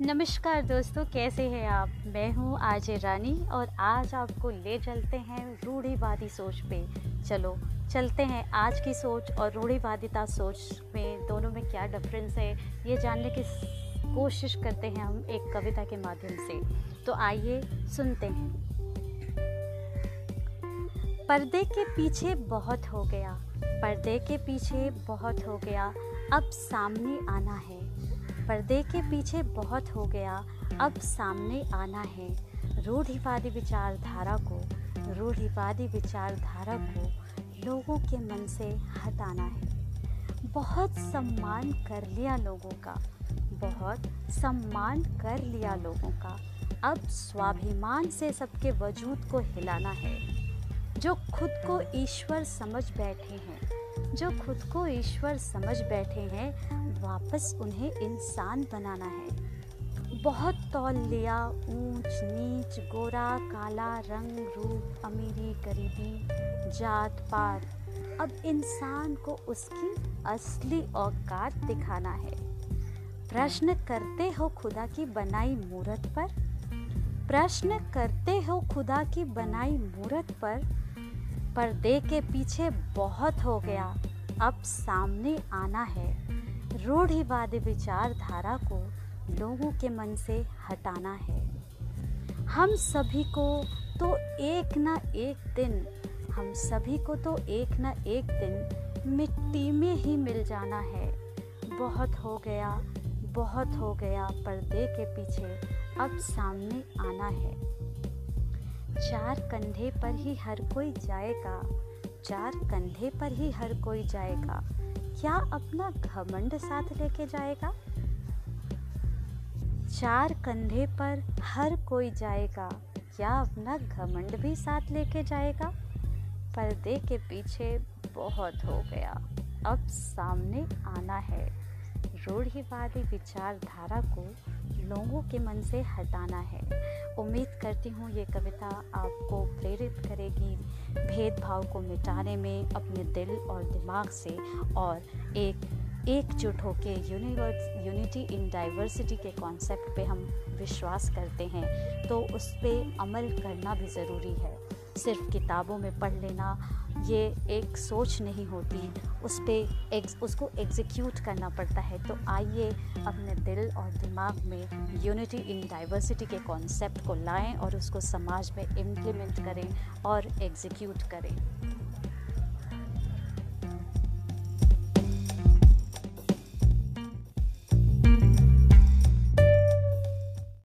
नमस्कार दोस्तों, कैसे हैं आप? मैं हूँ आज रानी और आज आपको ले चलते हैं रूढ़ीवादी सोच पे। चलो, चलते हैं आज की सोच और रूढ़ीवादिता सोच में दोनों में क्या डिफरेंस है, ये जानने की कोशिश करते हैं हम एक कविता के माध्यम से। तो आइए सुनते हैं। पर्दे के पीछे बहुत हो गया, पर्दे के पीछे बहुत हो गया, अब सामने आना है। पर्दे के पीछे बहुत हो गया, अब सामने आना है। रूढ़िवादी विचारधारा को, रूढ़िवादी विचारधारा को लोगों के मन से हटाना है। बहुत सम्मान कर लिया लोगों का, बहुत सम्मान कर लिया लोगों का। अब स्वाभिमान से सबके वजूद को हिलाना है। जो खुद को ईश्वर समझ बैठे हैं जो खुद को ईश्वर समझ बैठे हैं, वापस उन्हें इंसान बनाना है। बहुत तौल लिया, ऊंच नीच, गोरा, काला रंग, रूप, अमीरी, गरीबी, जात, पात। अब इंसान को उसकी असली औकात दिखाना है। प्रश्न करते हो खुदा की बनाई मूर्त पर? प्रश्न करते हो खुदा की बनाई मूर्त पर? पर्दे के पीछे बहुत हो गया। अब सामने आना है। रूढ़िवादी विचारधारा को लोगों के मन से हटाना है। हम सभी को तो एक ना एक दिन, हम सभी को तो एक ना एक दिन मिट्टी में ही मिल जाना है। बहुत हो गया, बहुत हो गया पर्दे के पीछे। अब सामने आना है। चार कंधे पर ही हर कोई जाएगा। चार कंधे पर ही हर कोई जाएगा। क्या अपना घमंड साथ लेके जाएगा? चार कंधे पर हर कोई जाएगा। क्या अपना घमंड भी साथ लेके जाएगा? पर्दे के पीछे बहुत हो गया। अब सामने आना है। रूढ़िवादी विचारधारा को लोगों के मन से हटाना है। उम्मीद करती हूँ ये कविता आपको प्रेरित करेगी। भेदभाव को मिटाने में अपने दिल और दिमाग से और एक एकजुट होकर यूनिवर्स यूनिटी इन डाइवर्सिटी के कॉन्सेप्ट पे हम विश्वास करते हैं। तो उस पर अमल करना भी ज़रूरी है। सिर्फ़ किताबों में पढ़ लेना ये एक सोच नहीं होती। उस पर एक, उसको एग्जीक्यूट करना पड़ता है। तो आइए अपने दिल और दिमाग में यूनिटी इन डाइवर्सिटी के कॉन्सेप्ट को लाएँ और उसको समाज में इम्प्लीमेंट करें और एग्जीक्यूट करें।